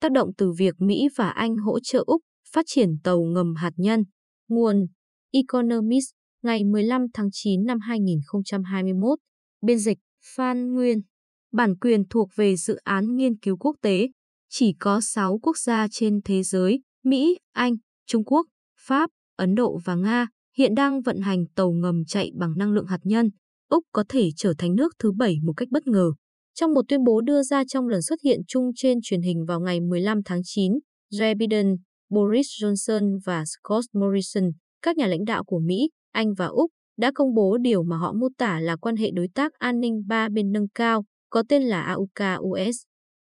tác động từ việc Mỹ và Anh hỗ trợ Úc phát triển tàu ngầm hạt nhân. Nguồn Economist ngày 15 tháng 9 năm 2021. Biên dịch Phan Nguyên. Bản quyền thuộc về dự án nghiên cứu quốc tế. Chỉ có 6 quốc gia trên thế giới, Mỹ, Anh, Trung Quốc, Pháp, Ấn Độ và Nga hiện đang vận hành tàu ngầm chạy bằng năng lượng hạt nhân. Úc có thể trở thành nước thứ bảy một cách bất ngờ. Trong một tuyên bố đưa ra trong lần xuất hiện chung trên truyền hình vào ngày 15 tháng 9, Joe Biden, Boris Johnson và Scott Morrison, các nhà lãnh đạo của Mỹ, Anh và Úc, đã công bố điều mà họ mô tả là quan hệ đối tác an ninh ba bên nâng cao, có tên là AUKUS.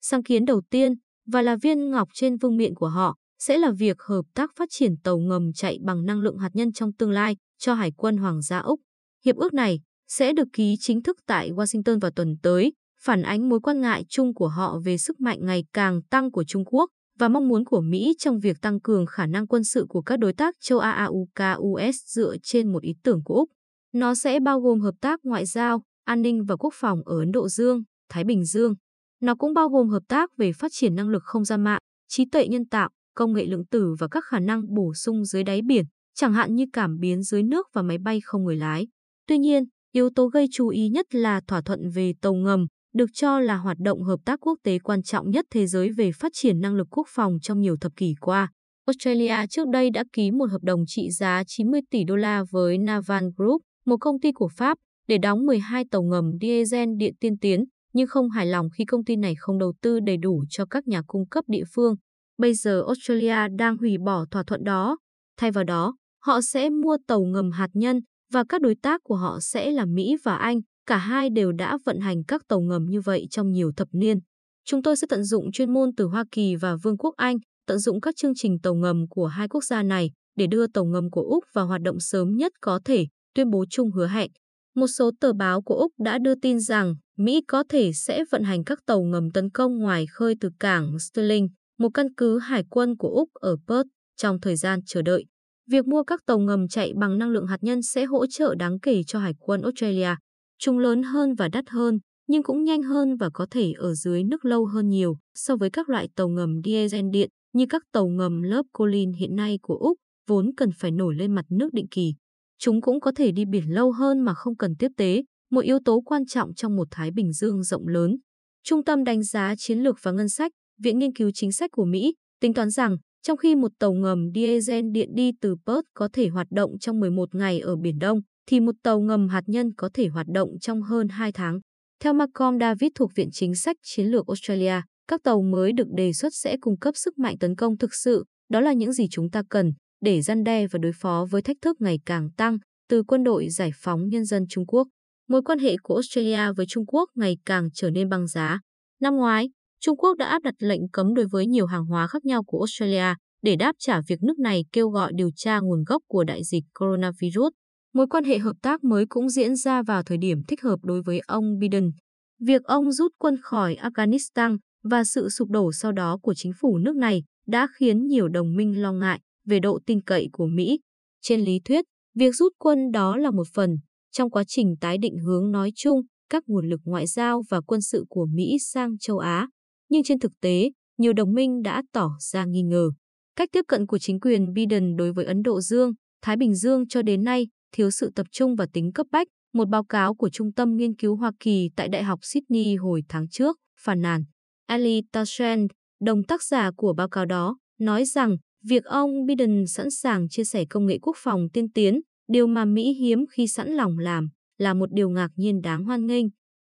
Sáng kiến đầu tiên, và là viên ngọc trên vương miện của họ, sẽ là việc hợp tác phát triển tàu ngầm chạy bằng năng lượng hạt nhân trong tương lai cho Hải quân Hoàng gia Úc. Hiệp ước này sẽ được ký chính thức tại Washington vào tuần tới, phản ánh mối quan ngại chung của họ về sức mạnh ngày càng tăng của Trung Quốc và mong muốn của Mỹ trong việc tăng cường khả năng quân sự của các đối tác châu Á-AUKUS dựa trên một ý tưởng của Úc. Nó sẽ bao gồm hợp tác ngoại giao, an ninh và quốc phòng ở Ấn Độ Dương, Thái Bình Dương. Nó cũng bao gồm hợp tác về phát triển năng lực không gian mạng, trí tuệ nhân tạo, công nghệ lượng tử và các khả năng bổ sung dưới đáy biển, chẳng hạn như cảm biến dưới nước và máy bay không người lái. Tuy nhiên, yếu tố gây chú ý nhất là thỏa thuận về tàu ngầm, được cho là hoạt động hợp tác quốc tế quan trọng nhất thế giới về phát triển năng lực quốc phòng trong nhiều thập kỷ qua. Australia trước đây đã ký một hợp đồng trị giá 90 tỷ đô la với Naval Group, một công ty của Pháp, để đóng 12 tàu ngầm diesel điện tiên tiến, nhưng không hài lòng khi công ty này không đầu tư đầy đủ cho các nhà cung cấp địa phương. Bây giờ Australia đang hủy bỏ thỏa thuận đó. Thay vào đó, họ sẽ mua tàu ngầm hạt nhân và các đối tác của họ sẽ là Mỹ và Anh. Cả hai đều đã vận hành các tàu ngầm như vậy trong nhiều thập niên. Chúng tôi sẽ tận dụng chuyên môn từ Hoa Kỳ và Vương quốc Anh, tận dụng các chương trình tàu ngầm của hai quốc gia này để đưa tàu ngầm của Úc vào hoạt động sớm nhất có thể, tuyên bố chung hứa hẹn. Một số tờ báo của Úc đã đưa tin rằng Mỹ có thể sẽ vận hành các tàu ngầm tấn công ngoài khơi từ cảng Stirling, một căn cứ hải quân của Úc ở Perth, trong thời gian chờ đợi. Việc mua các tàu ngầm chạy bằng năng lượng hạt nhân sẽ hỗ trợ đáng kể cho Hải quân Australia. Chúng lớn hơn và đắt hơn, nhưng cũng nhanh hơn và có thể ở dưới nước lâu hơn nhiều so với các loại tàu ngầm diesel điện như các tàu ngầm lớp Colin hiện nay của Úc, vốn cần phải nổi lên mặt nước định kỳ. Chúng cũng có thể đi biển lâu hơn mà không cần tiếp tế, một yếu tố quan trọng trong một Thái Bình Dương rộng lớn. Trung tâm đánh giá chiến lược và ngân sách, Viện Nghiên cứu Chính sách của Mỹ, tính toán rằng trong khi một tàu ngầm diesel điện đi từ Perth có thể hoạt động trong 11 ngày ở Biển Đông, thì một tàu ngầm hạt nhân có thể hoạt động trong hơn 2 tháng. Theo Malcolm David thuộc Viện Chính sách Chiến lược Australia, các tàu mới được đề xuất sẽ cung cấp sức mạnh tấn công thực sự, đó là những gì chúng ta cần để gian đe và đối phó với thách thức ngày càng tăng từ quân đội giải phóng nhân dân Trung Quốc. Mối quan hệ của Australia với Trung Quốc ngày càng trở nên băng giá. Năm ngoái, Trung Quốc đã áp đặt lệnh cấm đối với nhiều hàng hóa khác nhau của Australia để đáp trả việc nước này kêu gọi điều tra nguồn gốc của đại dịch coronavirus. Mối quan hệ hợp tác mới cũng diễn ra vào thời điểm thích hợp đối với ông Biden. Việc ông rút quân khỏi Afghanistan và sự sụp đổ sau đó của chính phủ nước này đã khiến nhiều đồng minh lo ngại về độ tin cậy của Mỹ. Trên lý thuyết, việc rút quân đó là một phần trong quá trình tái định hướng nói chung các nguồn lực ngoại giao và quân sự của Mỹ sang châu Á. Nhưng trên thực tế, nhiều đồng minh đã tỏ ra nghi ngờ. Cách tiếp cận của chính quyền Biden đối với Ấn Độ Dương, Thái Bình Dương cho đến nay thiếu sự tập trung và tính cấp bách, một báo cáo của Trung tâm Nghiên cứu Hoa Kỳ tại Đại học Sydney hồi tháng trước, phản nàn. Ali Tashend, đồng tác giả của báo cáo đó, nói rằng việc ông Biden sẵn sàng chia sẻ công nghệ quốc phòng tiên tiến, điều mà Mỹ hiếm khi sẵn lòng làm, là một điều ngạc nhiên đáng hoan nghênh.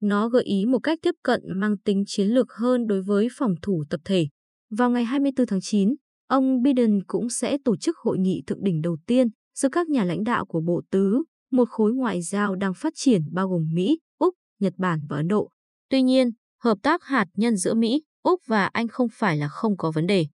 Nó gợi ý một cách tiếp cận mang tính chiến lược hơn đối với phòng thủ tập thể. Vào ngày 24 tháng 9, ông Biden cũng sẽ tổ chức hội nghị thượng đỉnh đầu tiên giữa các nhà lãnh đạo của Bộ Tứ, một khối ngoại giao đang phát triển bao gồm Mỹ, Úc, Nhật Bản và Ấn Độ. Tuy nhiên, hợp tác hạt nhân giữa Mỹ, Úc và Anh không phải là không có vấn đề.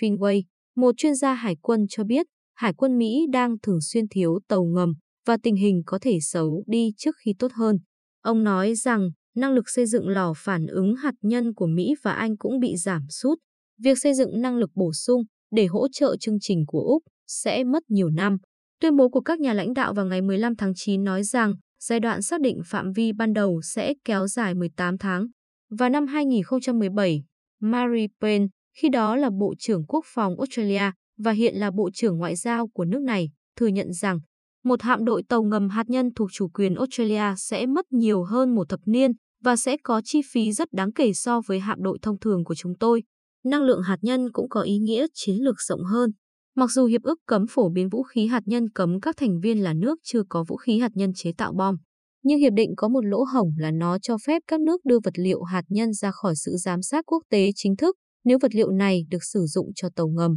Finway, một chuyên gia hải quân cho biết, Hải quân Mỹ đang thường xuyên thiếu tàu ngầm và tình hình có thể xấu đi trước khi tốt hơn. Ông nói rằng năng lực xây dựng lò phản ứng hạt nhân của Mỹ và Anh cũng bị giảm sút. Việc xây dựng năng lực bổ sung để hỗ trợ chương trình của Úc sẽ mất nhiều năm. Tuyên bố của các nhà lãnh đạo vào ngày 15 tháng 9 nói rằng giai đoạn xác định phạm vi ban đầu sẽ kéo dài 18 tháng. Vào năm 2017, Mary Payne, khi đó là Bộ trưởng Quốc phòng Australia và hiện là Bộ trưởng Ngoại giao của nước này, thừa nhận rằng một hạm đội tàu ngầm hạt nhân thuộc chủ quyền Australia sẽ mất nhiều hơn một thập niên và sẽ có chi phí rất đáng kể so với hạm đội thông thường của chúng tôi. Năng lượng hạt nhân cũng có ý nghĩa chiến lược rộng hơn. Mặc dù hiệp ước cấm phổ biến vũ khí hạt nhân cấm các thành viên là nước chưa có vũ khí hạt nhân chế tạo bom, nhưng hiệp định có một lỗ hổng là nó cho phép các nước đưa vật liệu hạt nhân ra khỏi sự giám sát quốc tế chính thức nếu vật liệu này được sử dụng cho tàu ngầm.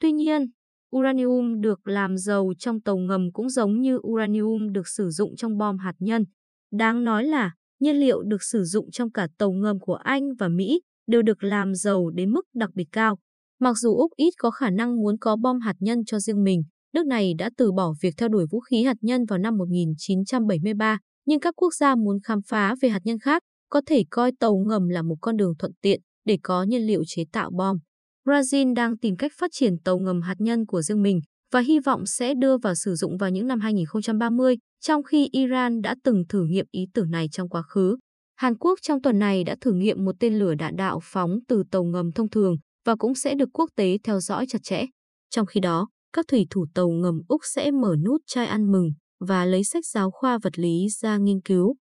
Tuy nhiên, uranium được làm giàu trong tàu ngầm cũng giống như uranium được sử dụng trong bom hạt nhân. Đáng nói là, nhiên liệu được sử dụng trong cả tàu ngầm của Anh và Mỹ đều được làm giàu đến mức đặc biệt cao. Mặc dù Úc ít có khả năng muốn có bom hạt nhân cho riêng mình, nước này đã từ bỏ việc theo đuổi vũ khí hạt nhân vào năm 1973, nhưng các quốc gia muốn khám phá về hạt nhân khác có thể coi tàu ngầm là một con đường thuận tiện để có nhiên liệu chế tạo bom. Brazil đang tìm cách phát triển tàu ngầm hạt nhân của riêng mình và hy vọng sẽ đưa vào sử dụng vào những năm 2030, trong khi Iran đã từng thử nghiệm ý tưởng này trong quá khứ. Hàn Quốc trong tuần này đã thử nghiệm một tên lửa đạn đạo phóng từ tàu ngầm thông thường và cũng sẽ được quốc tế theo dõi chặt chẽ. Trong khi đó, các thủy thủ tàu ngầm Úc sẽ mở nút chai ăn mừng và lấy sách giáo khoa vật lý ra nghiên cứu.